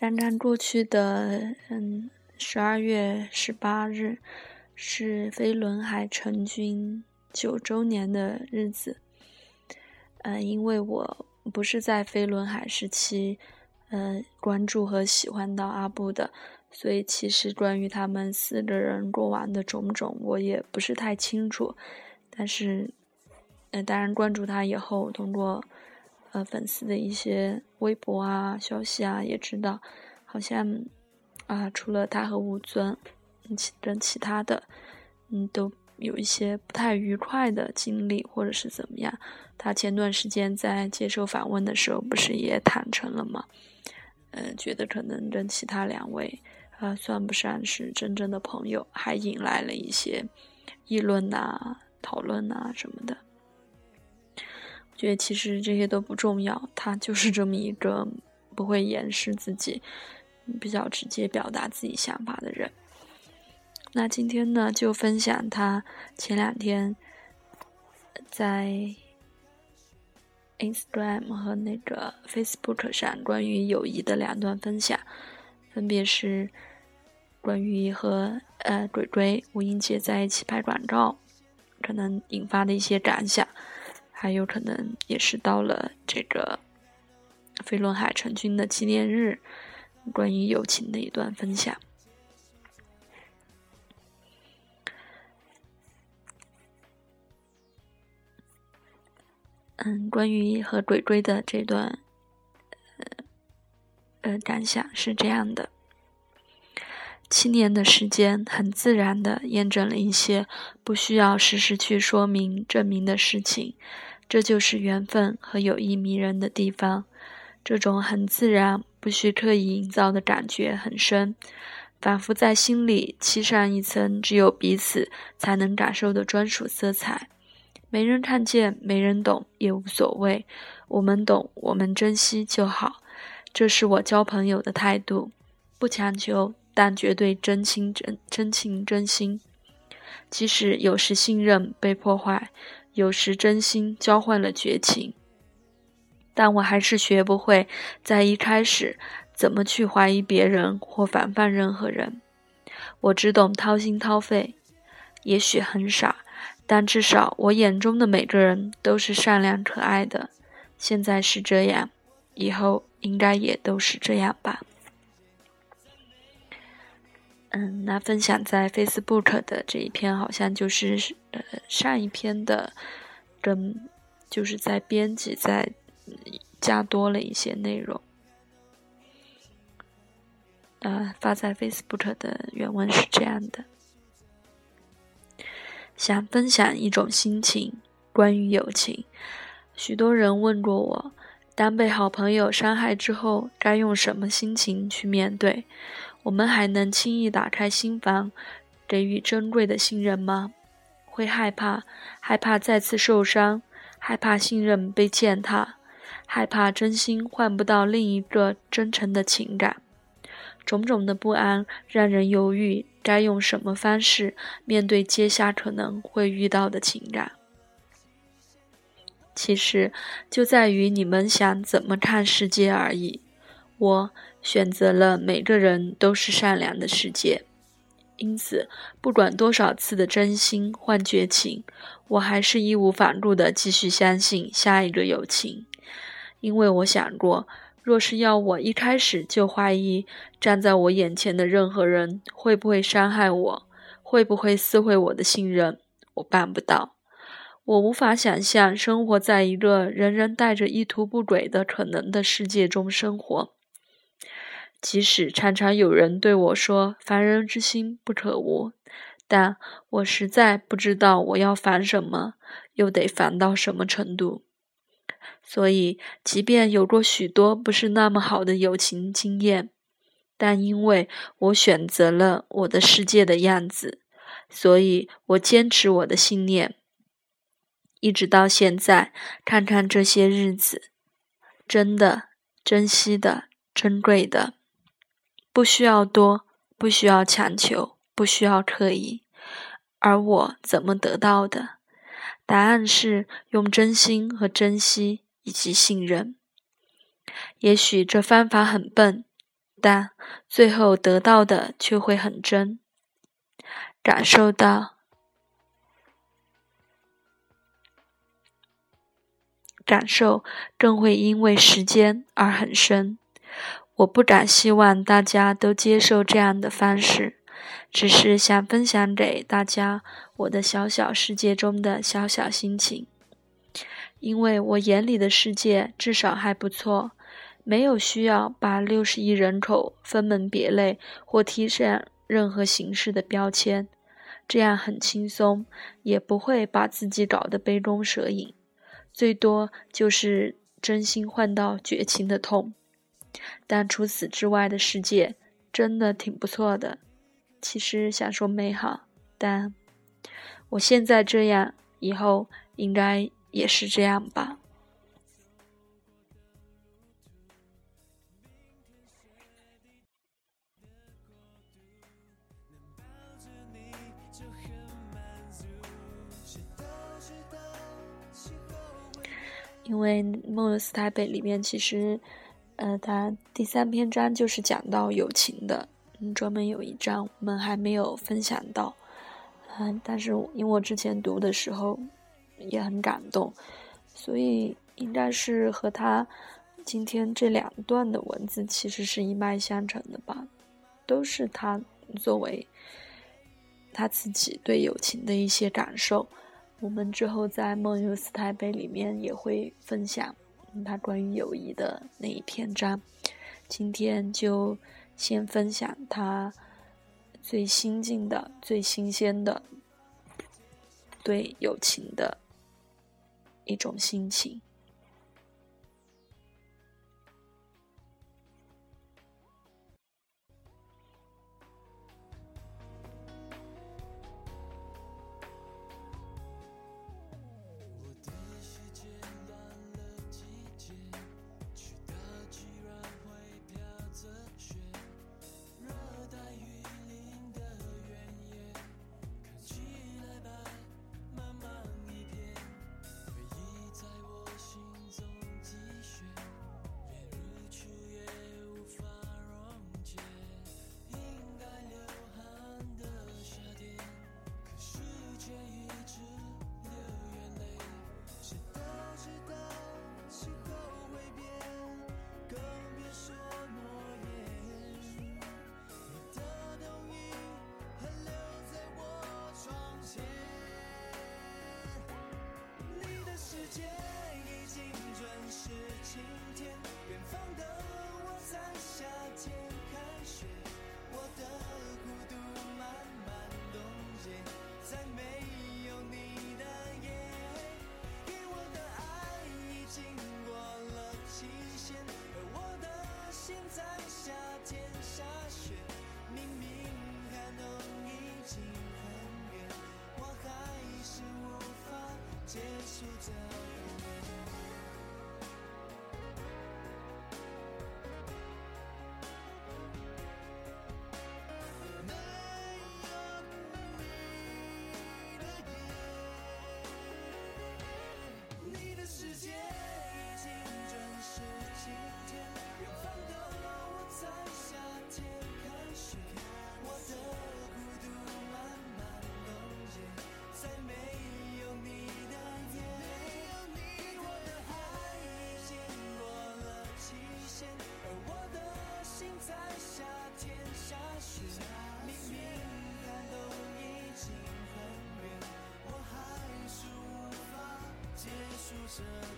刚刚过去的嗯十二月十八日是飞轮海成军九周年的日子。嗯，因为我不是在飞轮海时期，嗯，关注和喜欢到阿布的，所以其实关于他们四个人过往的种种，我也不是太清楚。但是，呃，当然关注他以后，通过。呃，粉丝的一些微博啊、消息啊，也知道，好像啊，除了他和吴尊，嗯其跟其他的，嗯，都有一些不太愉快的经历，或者是怎么样。他前段时间在接受访问的时候，不是也坦诚了吗？呃，觉得可能跟其他两位，呃，算不上是真正的朋友，还引来了一些议论呐、讨论呐什么的。觉得其实这些都不重要，他就是这么一个不会掩饰自己、比较直接表达自己想法的人。那今天呢，就分享他前两天在 Instagram 和那个 Facebook 上关于友谊的两段分享，分别是关于和呃鬼鬼吴英杰在一起拍广告，可能引发的一些感想。还有可能也是到了这个飞轮海成军的纪念日，关于友情的一段分享。嗯，关于和鬼鬼的这段呃呃感想是这样的：七年的时间，很自然的验证了一些不需要时时去说明证明的事情。这就是缘分和友谊迷人的地方，这种很自然、不需刻意营造的感觉很深，仿佛在心里漆上一层只有彼此才能感受的专属色彩。没人看见，没人懂也无所谓，我们懂，我们珍惜就好。这是我交朋友的态度，不强求，但绝对真心真真情真心。即使有时信任被破坏。有时真心交换了绝情，但我还是学不会在一开始怎么去怀疑别人或防范任何人。我只懂掏心掏肺，也许很傻，但至少我眼中的每个人都是善良可爱的。现在是这样，以后应该也都是这样吧。嗯，那分享在 Facebook 的这一篇好像就是呃上一篇的，跟就是在编辑在加多了一些内容。呃，发在 Facebook 的原文是这样的：想分享一种心情，关于友情。许多人问过我，当被好朋友伤害之后，该用什么心情去面对？我们还能轻易打开心房，给予珍贵的信任吗？会害怕，害怕再次受伤，害怕信任被践踏，害怕真心换不到另一个真诚的情感。种种的不安让人犹豫，该用什么方式面对接下可能会遇到的情感。其实就在于你们想怎么看世界而已。我。选择了每个人都是善良的世界，因此不管多少次的真心换绝情，我还是义无反顾地继续相信下一个友情。因为我想过，若是要我一开始就怀疑站在我眼前的任何人会不会伤害我，会不会撕毁我的信任，我办不到。我无法想象生活在一个人人带着意图不轨的可能的世界中生活。即使常常有人对我说“防人之心不可无”，但我实在不知道我要防什么，又得防到什么程度。所以，即便有过许多不是那么好的友情经验，但因为我选择了我的世界的样子，所以我坚持我的信念，一直到现在。看看这些日子，真的、珍惜的、珍贵的。不需要多，不需要强求，不需要刻意，而我怎么得到的？答案是用真心和珍惜以及信任。也许这方法很笨，但最后得到的却会很真，感受到，感受更会因为时间而很深。我不敢希望大家都接受这样的方式，只是想分享给大家我的小小世界中的小小心情。因为我眼里的世界至少还不错，没有需要把六十亿人口分门别类或贴上任何形式的标签，这样很轻松，也不会把自己搞得杯弓蛇影，最多就是真心换到绝情的痛。但除此之外的世界真的挺不错的。其实想说美好，但我现在这样，以后应该。也是这样吧。因为《梦游斯台北》里面其实，呃，他第三篇章就是讲到友情的，嗯，专门有一章我们还没有分享到，嗯，但是因为我之前读的时候。也很感动，所以应该是和他今天这两段的文字其实是一脉相承的吧，都是他作为他自己对友情的一些感受。我们之后在《梦游斯台北》里面也会分享他关于友谊的那一篇章。今天就先分享他最新进的、最新鲜的对友情的。一种心情。should